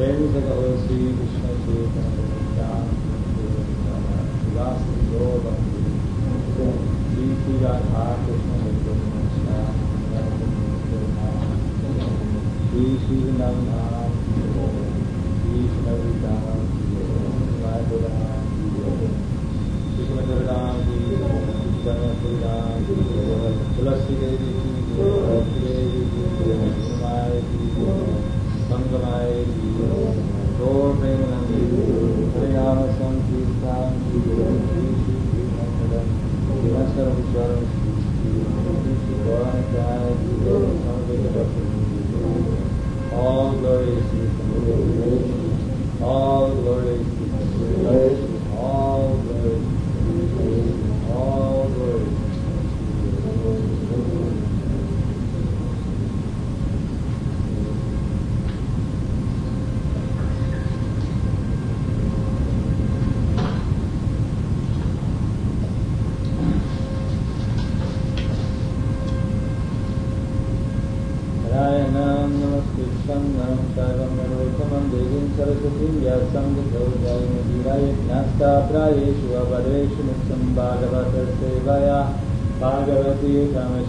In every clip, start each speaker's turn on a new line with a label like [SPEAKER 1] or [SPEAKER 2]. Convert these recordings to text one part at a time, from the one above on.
[SPEAKER 1] प्रेम से कहो श्री कृष्ण चेतन उल्लास श्री श्री राधा कृष्ण श्री श्री नंदनाम श्री ज्ञास्ताप्रायेषु अवरेषु नित्यं भागवतसेवया। भागवती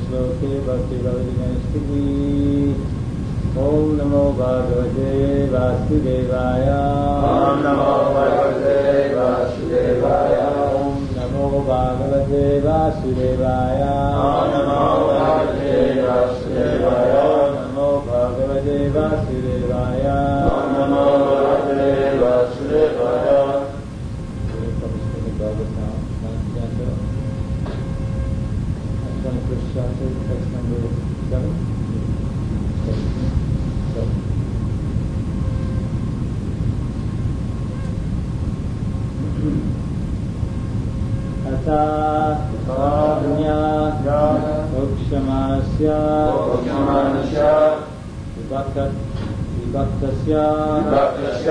[SPEAKER 1] श्लोके भक्तिभवतिगणस्तिः ॐ नमो भगवते वासुदेवाय।
[SPEAKER 2] ॐ नमो भगवते वासुदेवाय।
[SPEAKER 1] ॐ नमो भगवते वासुदेवाय।
[SPEAKER 2] नमो भगवते वासुदेवाय।
[SPEAKER 1] नमो भगवते वासुदेवाय। मोक्षमास्य
[SPEAKER 2] मोक्षमानस्य
[SPEAKER 1] विभक्त विभक्तस्य
[SPEAKER 2] विभक्तस्य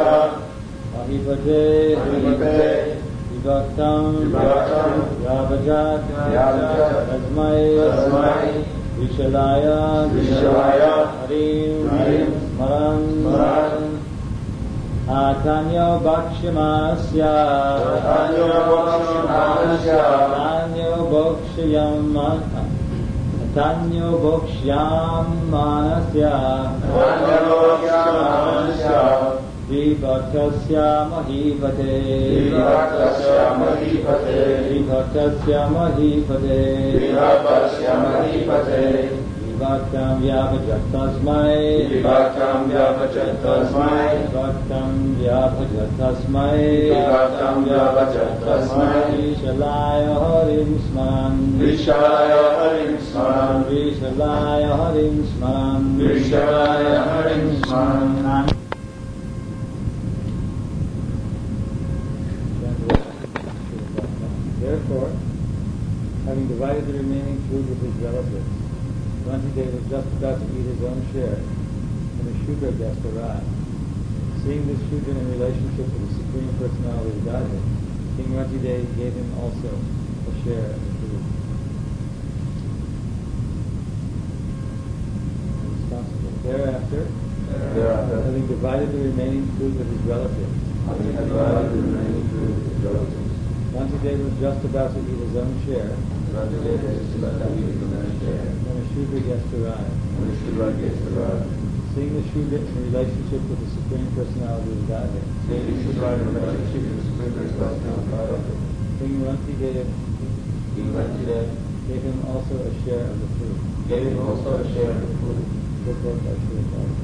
[SPEAKER 1] विभक्तं
[SPEAKER 2] विभक्तं
[SPEAKER 1] यावजात्
[SPEAKER 2] यावजात्
[SPEAKER 1] तस्मै
[SPEAKER 2] तस्मै
[SPEAKER 1] विशलाय
[SPEAKER 2] विशलाय
[SPEAKER 1] हरिं
[SPEAKER 2] हरिं
[SPEAKER 1] स्मरन्
[SPEAKER 2] स्मरन्
[SPEAKER 1] आचान्यो भक्ष्यमास्य
[SPEAKER 2] आचान्यो भक्ष्यमानस्य
[SPEAKER 1] आचान्यो भक्ष्यम् आचान्यो भक्ष्यामानस्य
[SPEAKER 2] अन्यलोक्यामानस्य
[SPEAKER 1] विभक्तस्य महीपते
[SPEAKER 2] विभक्तस्य महीपते
[SPEAKER 1] विभक्तस्य महीपते
[SPEAKER 2] विभक्तस्य महीपते
[SPEAKER 1] विभक्तं व्यापजत् तस्मै
[SPEAKER 2] विभक्तं व्यापचत् तस्मै
[SPEAKER 1] विभक्तं व्यापजत् तस्मै
[SPEAKER 2] विभक्तं व्यापचत् तस्मै
[SPEAKER 1] विशलाय हरिं स्मरन्
[SPEAKER 2] विशाय हरिं स्मरन्
[SPEAKER 1] विशलाय हरिं स्मरन्
[SPEAKER 2] विशाय हरिं स्मरन्
[SPEAKER 1] Therefore, having divided the remaining food with his relatives, Rantideva was just about to eat his own share when a Shudra guest arrived. Seeing this Shudra in relationship to the Supreme Personality of Godhead, King Rantideva gave him also a share of the food. Thereafter,
[SPEAKER 2] Thereafter,
[SPEAKER 1] having divided the remaining food with his relatives,
[SPEAKER 2] having divided the remaining food with his relatives,
[SPEAKER 1] Rantideva was just about to eat his own share
[SPEAKER 2] Rantideva is about to eat his own share.
[SPEAKER 1] When a Shudra guest arrived.
[SPEAKER 2] When gets arrived,
[SPEAKER 1] Seeing the Shudra in relationship with the Supreme Personality of Godhead,
[SPEAKER 2] seeing the Shudra in relationship to the Supreme Personality of Godhead,
[SPEAKER 1] King Rantideva
[SPEAKER 2] King Rantideva
[SPEAKER 1] gave him also a share of the food.
[SPEAKER 2] gave him also a share of the food.
[SPEAKER 1] Good book by Prabhupada.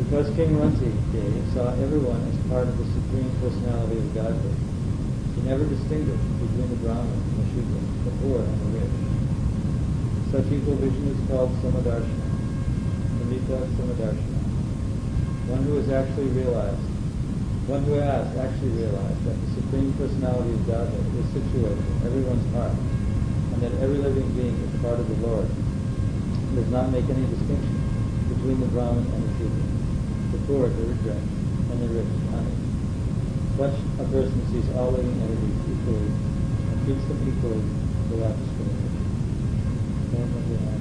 [SPEAKER 1] Because King Rantideva saw everyone as part of the Supreme Personality of Godhead, he never distinguished between the Brahmin and the The poor and the rich. Such equal vision is called Samadarshana, Namita Samadarshana. One who has actually realized, one who has actually realized that the Supreme Personality of Godhead is situated in everyone's heart, and that every living being is part of the Lord, does not make any distinction between the Brahman and the Shudra, the poor, the rich, and the rich. Such a person sees all living entities equally and treats them equally without discrimination. Then when we have-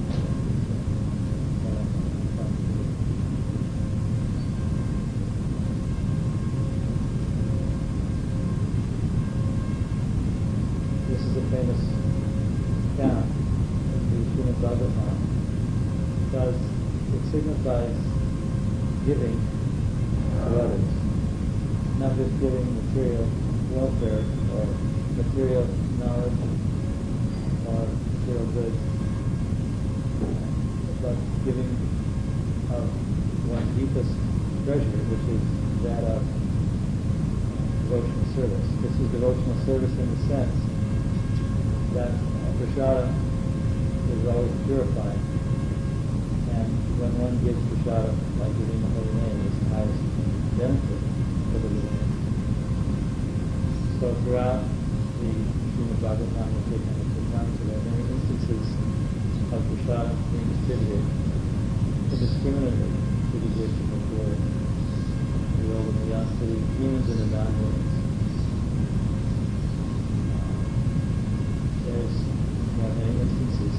[SPEAKER 1] a famous count in the Srimad Bhagavatam because it signifies giving to others, not just giving material welfare or material knowledge or goods, but giving of one's deepest treasure, which is that of devotional service. This is devotional service in the sense that prasada is always purifying. And when one gives prasada, like giving the holy name, is the highest benefit for the living. So throughout the Srimad Bhagavatam, the Chaitanya Charitamrita, there are many instances of prasada being distributed indiscriminately to the good of the poor, the old the young, the humans and the non-humans. There's you many instances.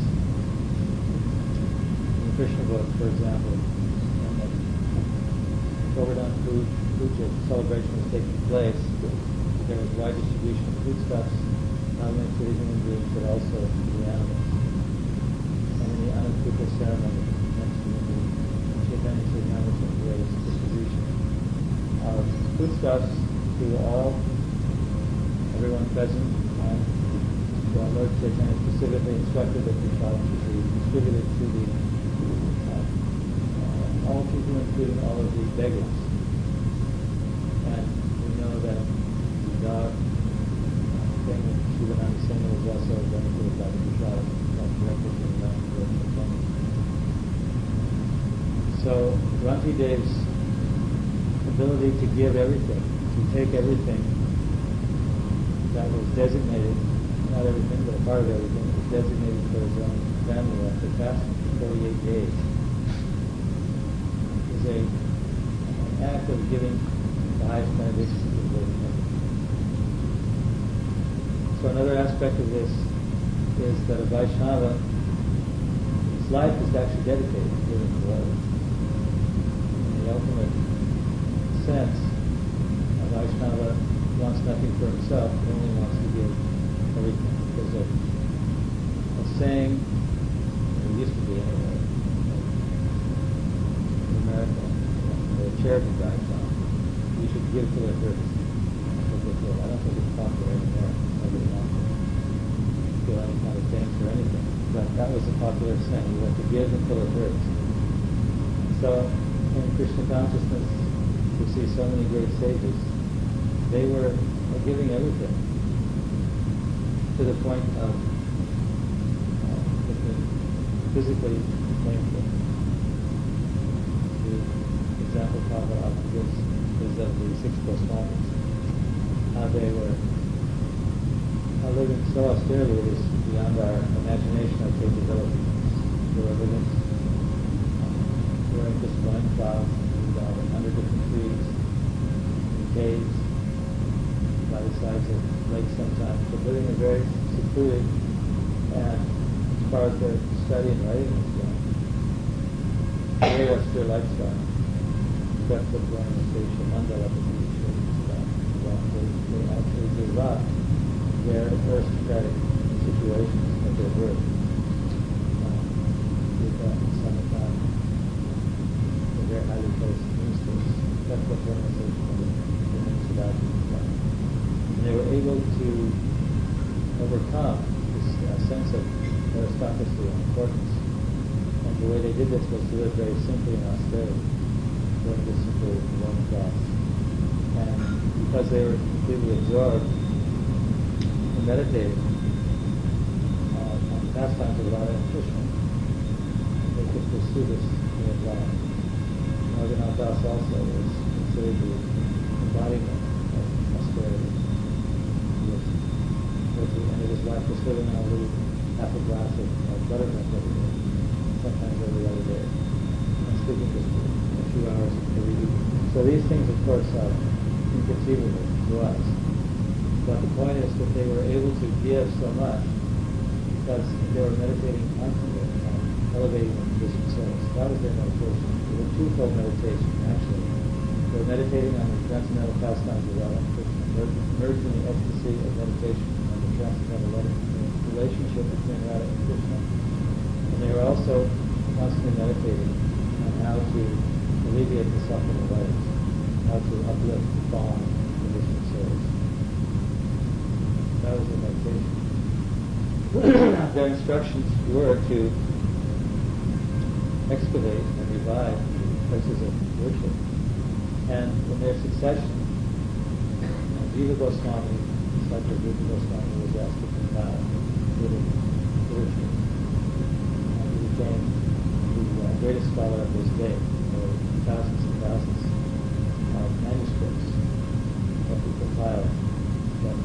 [SPEAKER 1] In the Krishna book, for example, the Govardhan Puja celebration was taking place, there was wide distribution of foodstuffs, not only to the human beings, but also ceremony, mentioned in the Chaitanya was distribution of foodstuffs to all, everyone present, and the Lord Chaitanya specifically instructed that the child should be distributed to the uh, uh, all people, including all of the beggars. And we know that the dog thing with Shivananda Singh was also benefited by the prasad, not directly from the Lord Chaitanya. So Dev's ability to give everything, to take everything that was designated, not everything, but a part of everything, was designated for his own family after fasting for 48 days, is a, an act of giving the highest benediction to the living. So another aspect of this is that a Vaishnava, his life is actually dedicated to giving to others. The ultimate sense, a Vaishnava wants nothing for himself, he only wants to give everything. There's a, a saying, there used to be in America, the charity on, you should give to the hurts. I don't think it's popular anymore. Nobody wants to feel any kind of thanks or anything. But that was a popular saying. You have to give until it hurts. So in Krishna consciousness, we see so many great sages. They were giving everything to the point of uh, physically painful. The example Prabhupada gives is of the six Goswamis. How they were living so austerely is beyond our imagination or capability. They were living just one cloth and uh, under different trees, in caves, by the sides of lakes sometimes, but living a very secluded and as far as their study and writing is concerned, very austere lifestyle. Except for going to Station Mandala to be sure they, they actually gave up their aristocratic situations that they were. Uh, did that in summertime. They're the of And they were able to overcome this uh, sense of aristocracy and importance. And the way they did this was to live very simply and austerely, wearing this simple one cloth. And because they were completely absorbed in meditating uh, on the pastimes of Radha and Krishna, they could pursue this way of life. Raghunath Das also was considered the embodiment of austerity. End of his life was living on a little half a glass of, buttermilk every day, sometimes every other day, and sleeping just a few hours every evening. So these things, of course, are inconceivable to us. But the point is that they were able to give so much because they were meditating constantly on elevating the Krishna souls. That was their meditation. It was a twofold meditation, actually. They were meditating on the transcendental pastimes of Radha Krishna, merged in the ecstasy of meditation on the transcendental relationship between Radha and Krishna. And they were also constantly meditating on how to alleviate the suffering of others, how to uplift the fallen conditioned souls. That was their meditation. their instructions were to excavate and revive places of worship. And in their succession, Jiva Goswami, disciple of Jiva Goswami, was asked to compile living literature. And he became the uh, greatest scholar of his day. There were thousands and thousands of manuscripts that he compiled that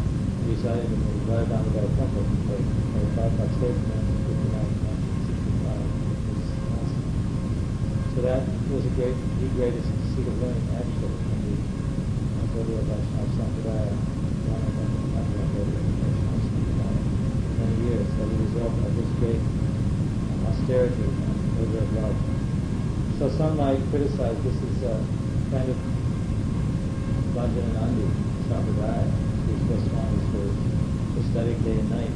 [SPEAKER 1] resided in the Radha temple that was a great, the greatest seat of learning actually from the Gaudiya Vaishnava Sampradaya, the Gaudiya Vaishnava Sampradaya, many years. As a result of this great. Austerity and of love. So some might criticize this is a kind of Vajananandi Sampradaya, these Goswamis were, were studying day and night,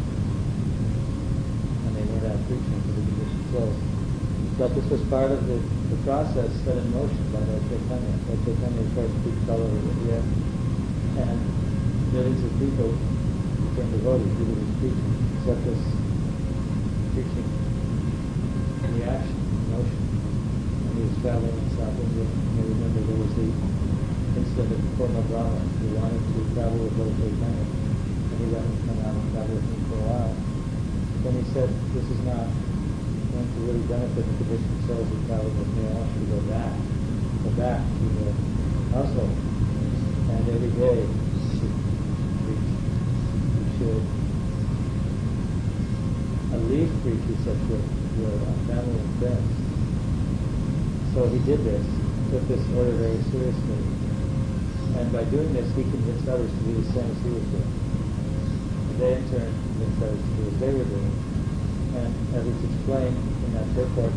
[SPEAKER 1] and they weren't out preaching to the conditioned souls. But this was part of the the process set in motion by Lord Chaitanya. Lord Chaitanya, of course, preached all over India, and millions of people became devoted to his preaching, set this preaching in reaction, motion. When he was traveling in South India, you remember there was the incident of Kurma Brahmana, who wanted to travel with Lord Chaitanya, and he let him come out and travel with him for a while. Then he said, this is not going to really benefit the who travel with I want to go back, go back to the household. And every day should preach, you should at least he said, to your family and friends. So he did this, took this order very seriously. And by doing this, he convinced others to do the same as he was doing. They in turn convinced others to do as they were doing. And as it's explained in that purport,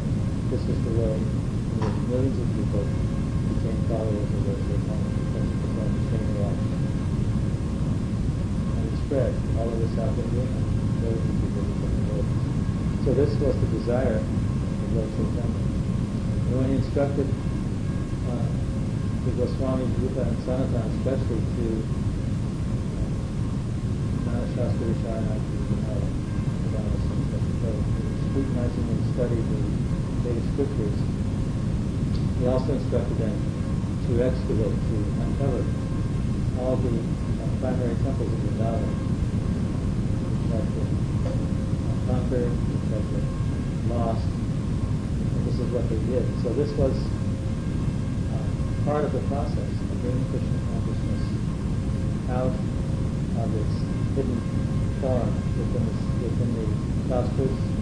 [SPEAKER 1] this is the way in which millions of people became followers of the Chaitanya because of the same. And it spread all over South India and millions of people became devotees. So this was the desire of Lord Chaitanya. And when he instructed uh, the Goswamis, Rupa and Sanatan especially to uh, Shastra Vishayana scrutinizing and studied the Vedic scriptures, he also instructed them to excavate, to uncover all the uh, primary temples in Vrindavan, which had been conquered, which had been lost. And this is what they did. So this was uh, part of the process of bringing Krishna consciousness out of its hidden form within the, within the Shastras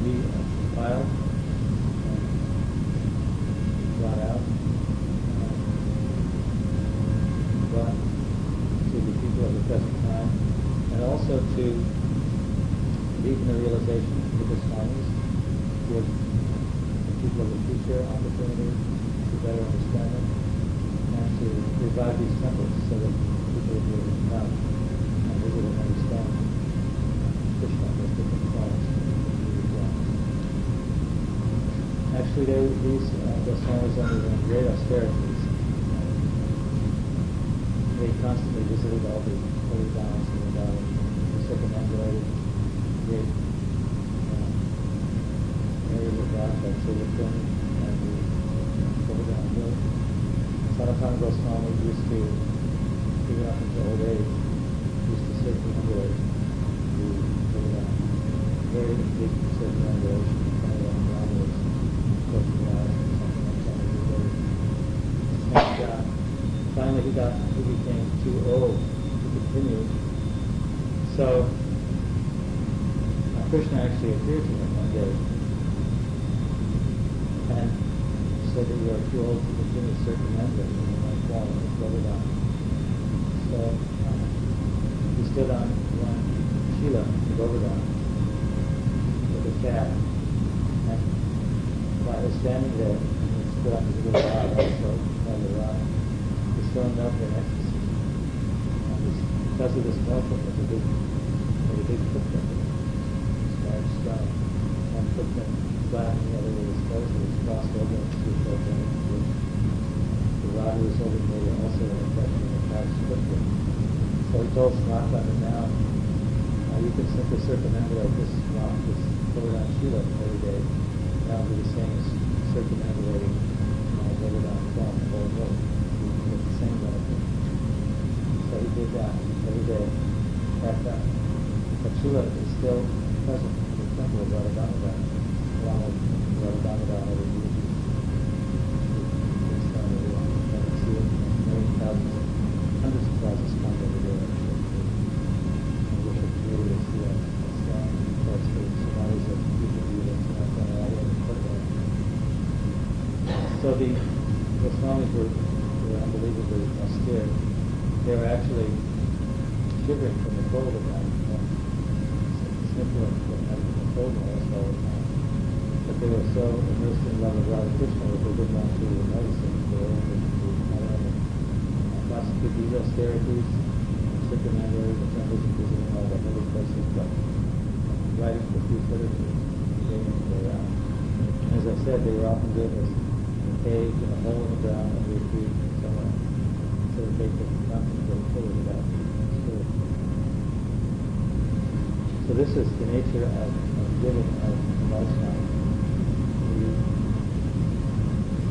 [SPEAKER 1] be compiled and um, brought out, um, brought to the people of the present time, and also to deepen the realization of the Swamis, give the people of the future opportunity to better understand them, and to revive these temples so that people will be able to come and visit and understand Krishna with different forms. Actually, they, these uh, Goswamis underwent great austerities. They constantly visited all the holy towns in the valley, circumambulated great uh, areas of rock like Silicon and the Govardhan Hill. Sanatana Goswami used to, even up until old age, used to circumambulate the Govardhan. Very big circumambulation. He got he became too old to continue. So Krishna actually appeared to him one day and said that you are too old to continue circumambulating and you might fall and floated on. So uh, he stood on one Shila in Govardhan with a cat and while he was standing there he stood on his little rod the thrown up in ecstasy. Because of this motion, there's a big, there's a big footprint. It's large stone. One footprint flat and the other was exposed, it was crossed over and two footprint. The rod was holding made also an impression of the cat's footprint. So he told Sanatana now, uh, you can simply circumambulate this rock, this Govardhan Shila every day. Now do the same circumambulating uh, Govardhan form, the whole. You can get the same benefit. So he did that every day. That. But uh, Shila is still present the temple of Radha Damodar, along with Radha other deities. It's done everyone. You can see it. Many thousands, hundreds of thousands come every day. actually. I wish it really is the strong parts of Somalis of people who live in Tanzania and Portugal. So the Goswamis were, were unbelievably austere. They were actually shivering from the cold of that, uh, sniffling from having the cold noise all the time. But they were so immersed in love of Radha Krishna that they didn't want to notice it. They were able to not only uh, prosecute these austerities, circumambulate the temples and visiting all the holy places, but writing the day in and day out. As I said, they were often this in a cave, in a hole in the ground, under a tree, somewhere, so that they could contemplate fully without spirit. So this is the nature of, of giving of Vaishnava. We,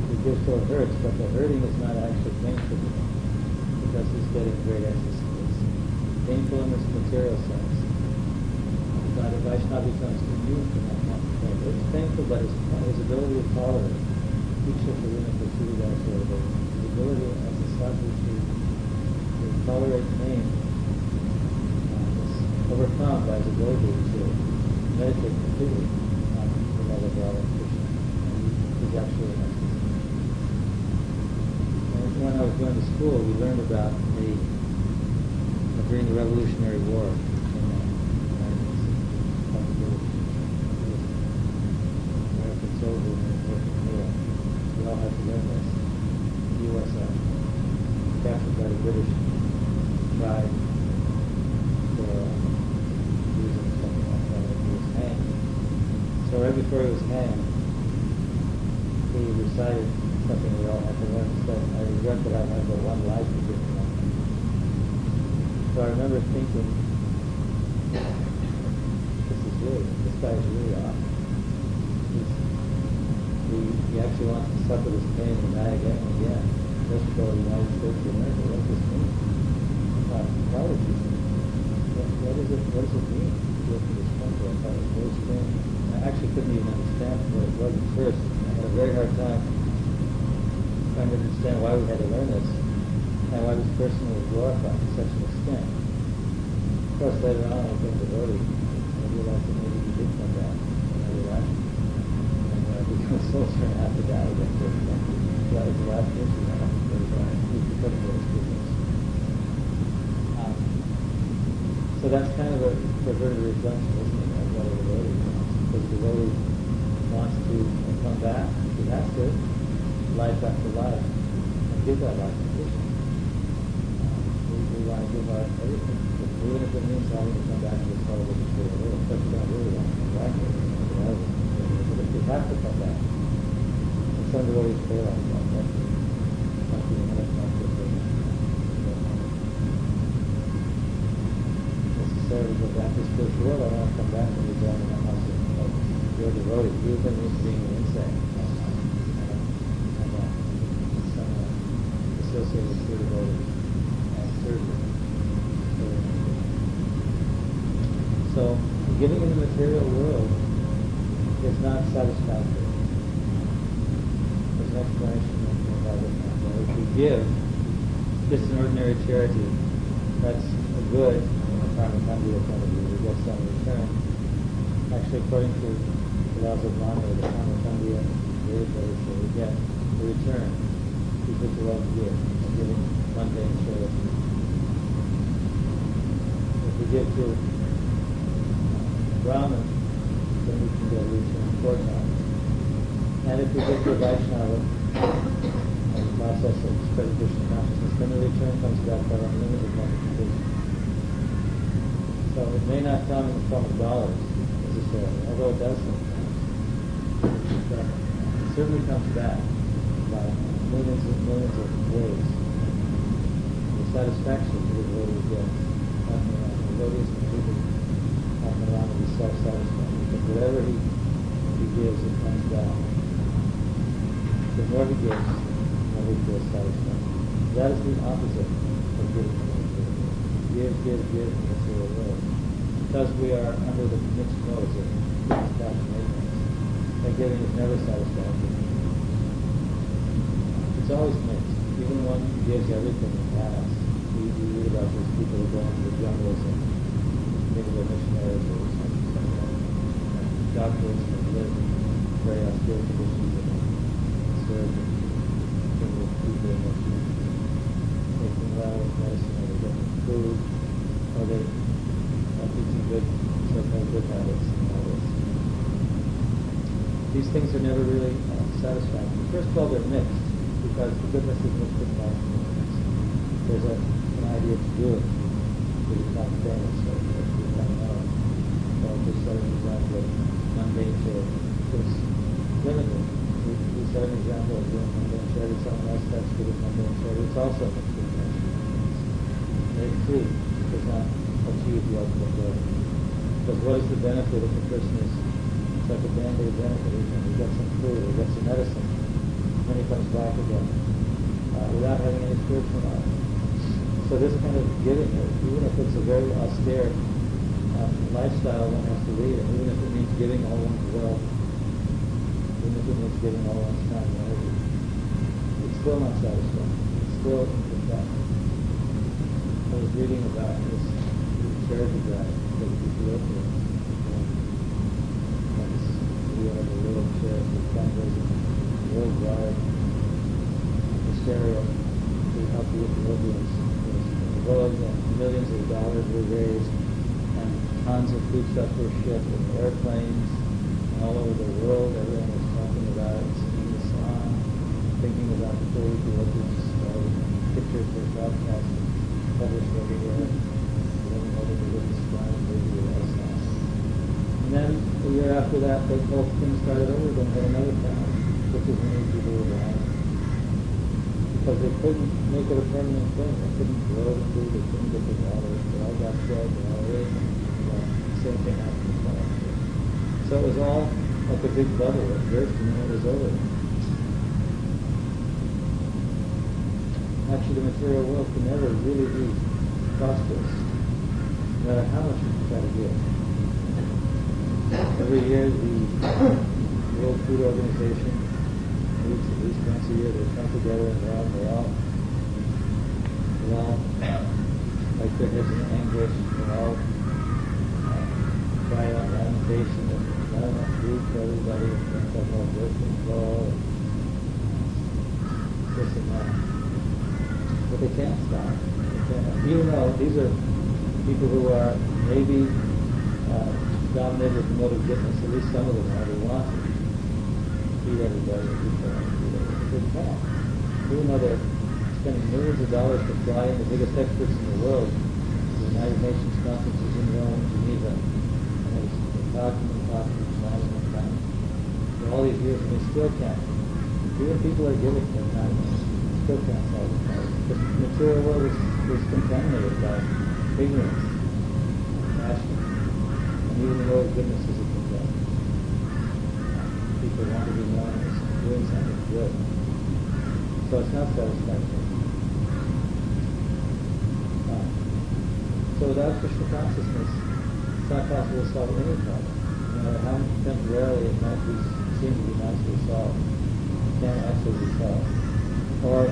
[SPEAKER 1] we give so it hurts, but the hurting is not actually painful because he's getting great ecstasy. It's painful in this material sense. But a Vaishnava becomes immune from that kind of. It's painful, but his, his ability to tolerate it. Diksha Karuna Prasudidasa, the the ability as a sadhu to, to tolerate pain uh, is overcome by his ability to meditate completely on the love of Radha and Krishna. And he, he's actually an ecstasy. When I was going to school, we learned about the uh, during the Revolutionary War. We all had to learn this. The U.S. uh, captured by the British tried uh, something like. He was hanged. So right before he was hanged, he recited something we all had to learn. So I regret that I have but one life to give. So I remember thinking, this is really, this guy is really awesome. He's, he, he actually wants to suffer this pain and die again and again, just for the United States of America. What does this mean? Uh, why would you? What, what is it? What does it mean to go to this country? I thought it was very strange. I actually couldn't even understand what it was at first. I had a very hard time trying to understand why we had to learn this and why this person was glorified to such an extent. Of course, later on, I became devotee. I realized that maybe he did come back in another life and uh, become a soldier and for the. That was the last wish he had. Was, couldn't go to business. Um, so that's kind of a perverted reflection, isn't it, of what a devotee wants? Because the devotee wants to come back, he has to, life after life, and give that life to Krishna. We, we want to give our everything, even if it means having to come back to this horrible material world, but we don't really want to come back you know, But if we have to come back, and some devotees feel like that, that not being enough, not to be necessarily go back to spiritual world, I want to come back and be born in the house. Of, devotee, even if being an insect. And, uh, some uh. So, giving in the material world is not satisfactory. There's an explanation of how this. If we give just an ordinary charity, that's a good from a point of view. We get some return. Actually, according to the laws of Manu, the karma kandya, very very so we get a return and giving mundane charity. If we give to Brahman, then we can get a return four times. And if we give to Vaishnava, in the process of spreading Krishna consciousness, then the return comes back by unlimited multiplication. So it may not come in the form of dollars necessarily, although it does sometimes. But it certainly comes back millions and millions of ways. The satisfaction that uh, the devotee gets, walking around, the devotee is completely walking around and be self-satisfied. Because whatever he, he gives, it comes back. The more he gives, the more he feels satisfied. That is the opposite of giving give, give, give in this little world. Because we are under the mixed modes of passion and giving is never satisfactory. It's always mixed. Even one gives everything he has. We, we read about these people who go into the jungles and maybe they're missionaries or something, something like that. Doctors and live in very austere conditions and serve and bring with people and making well with medicine or getting food or they are teaching good so-called good habits and all this. These things are never really uh, satisfying. First of all, they're mixed because the goodness is mixed with bad. There's a, an idea to do it to become famous or to become known. Or just set an example of mundane charity. It's limited. We, we set an example of doing mundane charity. Someone else starts doing mundane charity. It's also with bad. Very free does not achieve the ultimate goal. Because what is the benefit if a person is it's like a band-aid benefit, it? He gets some food, he gets some medicine, then he comes back again uh, without having any spiritual knowledge. So this kind of giving, even if it's a very austere um, lifestyle one has to lead, and even if it means giving all one's wealth, even if it means giving all one's time and energy, it's still not satisfying. It's still incomplete. I was reading about this charity drive that Ethiopians we have a little charity fundraising worldwide hysteria to help the Ethiopians. Well, millions of dollars were raised and tons of foodstuff were shipped in airplanes all over the world. Everyone was talking about it, singing the song, thinking about the poor Ethiopians, uh, pictures were broadcast published everywhere. Living over the religious it And then a year after that, the whole thing started over again at another town, were dying. Because they couldn't make it a permanent thing. They couldn't grow the food, they couldn't get the water, all got sick, they all and uh, same thing happened to. So it was all like a big bubble. It burst and then it was over. actually the material world can never really be prosperous, no matter how much you try to give. Every year, the World Food Organization meets at least once a year. They come together and they're all, they're all, they're all like their heads in anguish. They're all uh, cry out lamentation there's not enough food for everybody. And things like all birth control and this and but they can't stop. They can't. Even though these are people who are maybe uh, dominated mode of goodness, at least some of them are, they want to feed everybody, people feed everybody. They can't. Even though they're spending millions of dollars to fly in the biggest experts in the world, the United Nations conferences in Rome, Geneva, and they're talking and talking and planning and planning for all these years, and they still can't. Even people are giving their time, still can't solve the problem the material world is, is contaminated by ignorance, passion, and even the Lord goodness is a contempt. People want to be known as doing something good. So it's not satisfactory. Uh, so without Krishna consciousness, it's not possible to solve any problem. No matter how temporarily it might be, seem to be nicely solved, it can't actually be solved. Or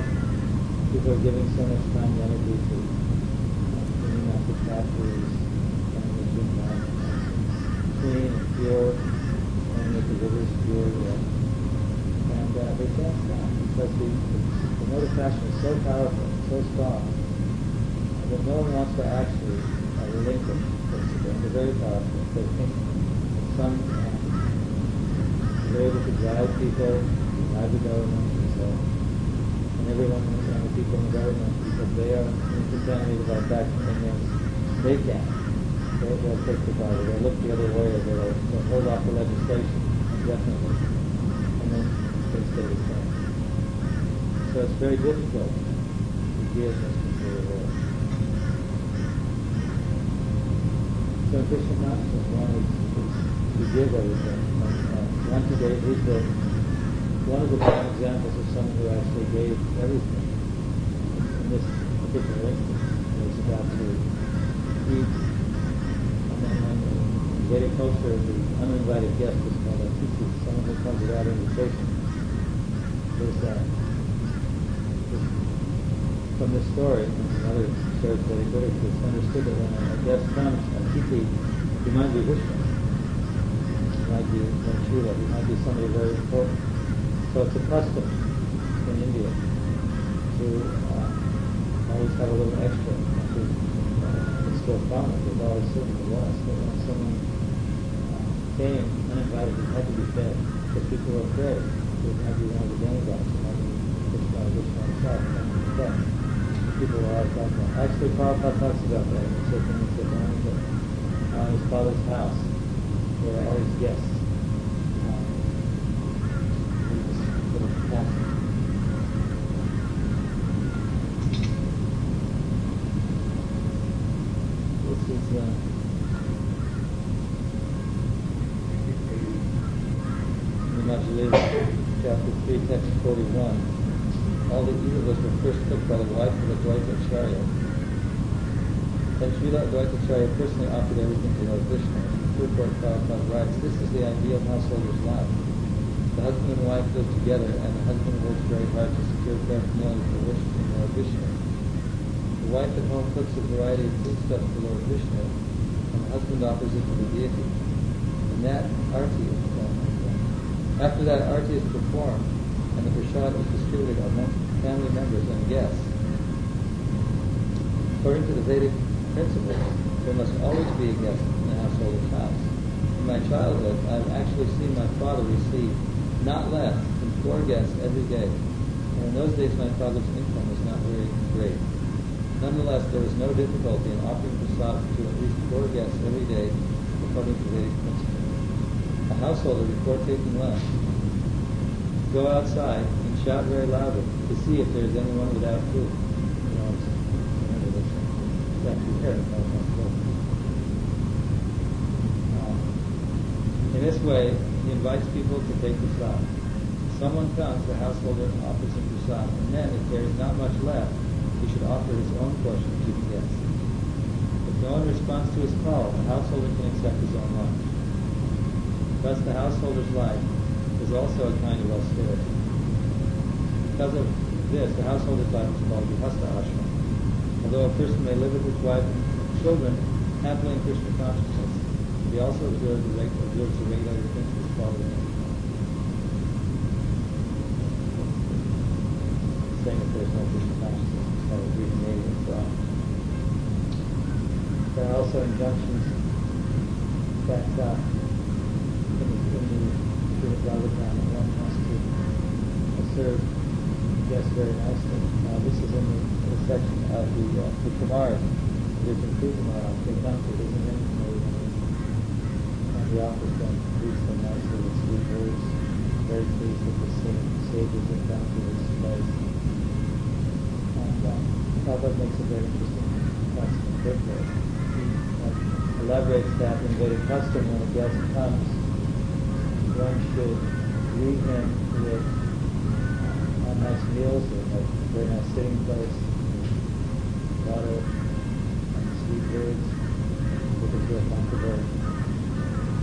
[SPEAKER 1] people are giving so much time and energy to cleaning up the factories and them clean and pure the rivers. Yeah. And uh, they can't stop because the, the, motive passion is so powerful, so strong, that no one wants to actually uh, relinquish. They're very powerful. They think some uh, they're able to drive people, drive the government, and so and everyone and the people in the government because they are contaminated by facts and. They can. they, they'll take the Bible, they'll look the other way, they'll, they'll hold off the legislation indefinitely, and then they stay the same. So it's very difficult to give this material world. So Krishna consciousness, one is, is to give everything. Uh, one today, he's the, one of the prime examples of someone who actually gave everything in this particular instance. He was about to eat, and then when getting closer, the uninvited guest is called a titi, someone who comes without invitation. There's that. From this story, another shared very good, it's understood that when a guest comes, a titi, he might be Vishnu. He might be Manchula, he might be somebody very important. So it's a custom in India to uh, always have a little extra. Uh, it's still common. There's always certainly was. But when someone uh, came uninvited, he had to be fed because people were afraid. It might be one of the demigods. It might be Krishna or Vishnu himself. It might be fed. People were always like that. Actually, Prabhupada talks about that in certain incidents that on his father's house, there were always guests. Um, he was sort of passing. This is uh, Nimajaliv, chapter 3, text 41. All the evils were first cooked by the wife of Advaita Acharya. Then Srila Advaita Acharya personally offered everything to Lord Vishnu. Purport Prabhupada writes, this is the ideal householder's life. The husband and wife live together, and the husband works very hard to secure paraphernalia for worshiping Lord Vishnu. The wife at home cooks a variety of foodstuffs for Lord Vishnu, and the husband offers it to the deity. And that arti is performed. After that arti is performed, and the prasad is distributed among family members and guests, according to the Vedic always be a guest in the householder's house. In my childhood, I've actually seen my father receive not less than four guests every day. And in those days, my father's income was not very great. Nonetheless, there was no difficulty in offering prasad to at least four guests every day, according to the Vedic principles. A householder, before taking lunch, go outside and shout very loudly to see if there's anyone without food. You know, it's, remember this, it's actually here. it's not possible. Um, in this way, he invites people to take prasad. If someone comes, the householder offers him prasad, and then, if there is not much left, he should offer his own portion to the guest. If no one responds to his call, the householder can accept his own lunch. Thus, the householder's life is also a kind of austerity. Because of this, the householder's life is called Grihastha Ashram. Although a person may live with his wife and children happily in Krishna consciousness, he also observes the, reg- observes the regulated principles following. Saying that there's no Krishna consciousness. There are also injunctions that uh, in the, the Srimad Bhagavatam that one has to serve guests very nicely. Uh, this is in the, in the section of the, uh, the Kumar, Virgin Kumar, they come to his name and he offers them, greets them nicely with sweet words, very pleased that the sa- sages to this place. And uh, Prabhupada makes a very interesting there. He uh, elaborates that in Vedic custom when a guest comes, one should greet him with uh, nice meals, or a very nice sitting place, water, and sweet words, make him feel comfortable.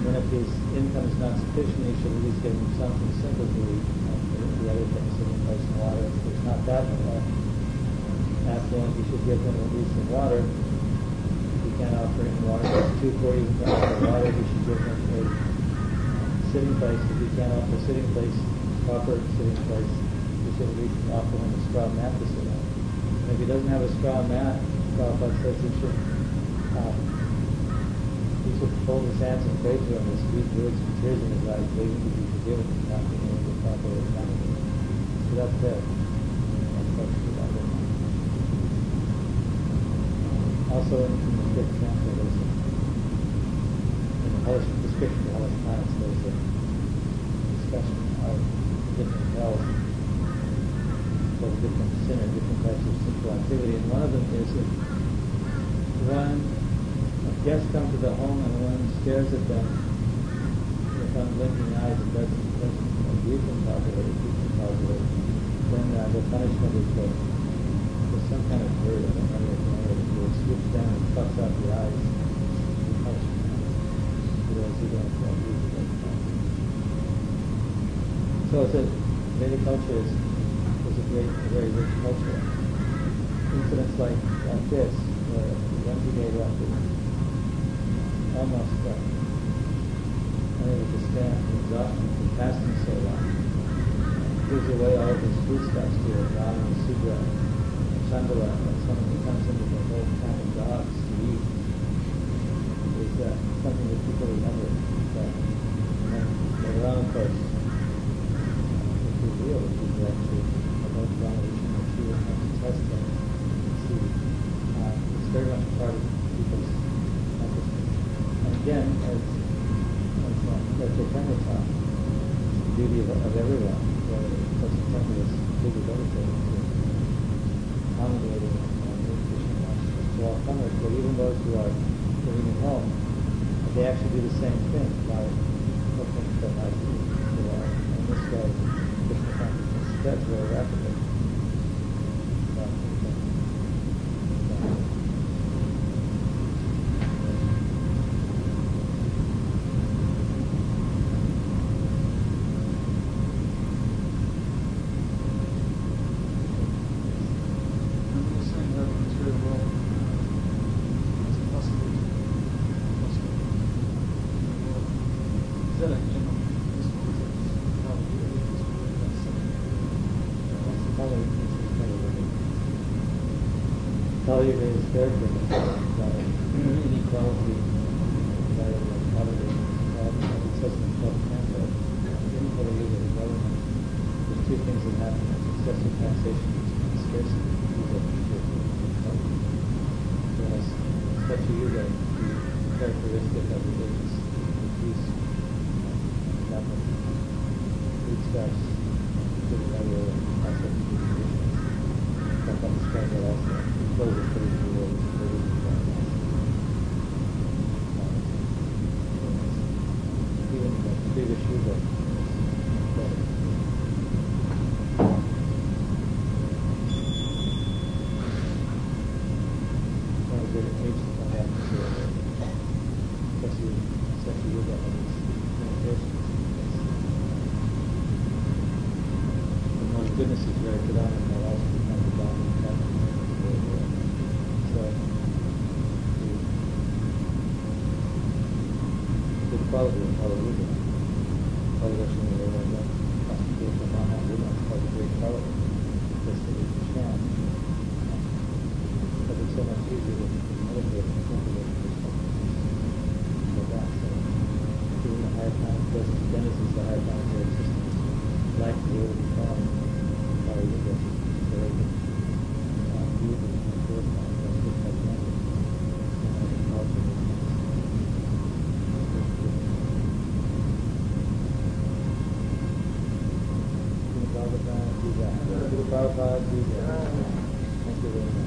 [SPEAKER 1] Then if his income is not sufficient, he should at least give him something simple to eat. Uh, the other things, sitting place and water. If it's not that uh, affluent, he should give him at least some water. If he can't offer him water, it's too poor even to offer water, he should give him a sitting place. If he can't offer a sitting place, proper sitting place, he should at least offer him a straw mat to sit on. And if he doesn't have a straw mat, Prabhupada says he should, uh, he should fold his hands and pray to him with sweet words and tears in his eyes, begging to be forgiven for not being able to properly accommodate. So that's it. Also in, in the fifth canto, there's a hellish description of hellish planets, there's a discussion of different hells for different sinner, different types of sexual activity, and one of them is if one guest come to the home and one stares at them with unblinking eyes and doesn't, doesn't greet them properly, treat them properly, then uh, the punishment is that there's some kind of bird, I don't know what it is, will swoop down and plucks out the eyes. So it's a, Vedic culture is, is a great, a very rich culture. Incidents like, like this, where Ranji gave up almost uh, unable to stand the exhaustion from fasting so long. Gives away all of his foodstuffs to Ram and sudra and Chandala, and someone who comes into the whole camp of dogs to eat. Is uh, something that people remember. But, then later on, of course, it's revealed that people actually about Ramakrishna and Shiva come to test them and see. Uh, it's very much part of again, as, as, uh, as Chaitanya taught, duty of, of everyone, whether the person Chaitanya is or meditating, to accommodating and make to all comers, but even those who are living at home, they actually do the same thing by looking for to that. And this way, consciousness spreads very rapidly. So, okay.
[SPEAKER 3] You're saying that it's very well. It's impossible to possible. Is that a general principle? Is that how we do it? Is it that's something?
[SPEAKER 1] Kali, this is Kali Yuga. Kali Thank you.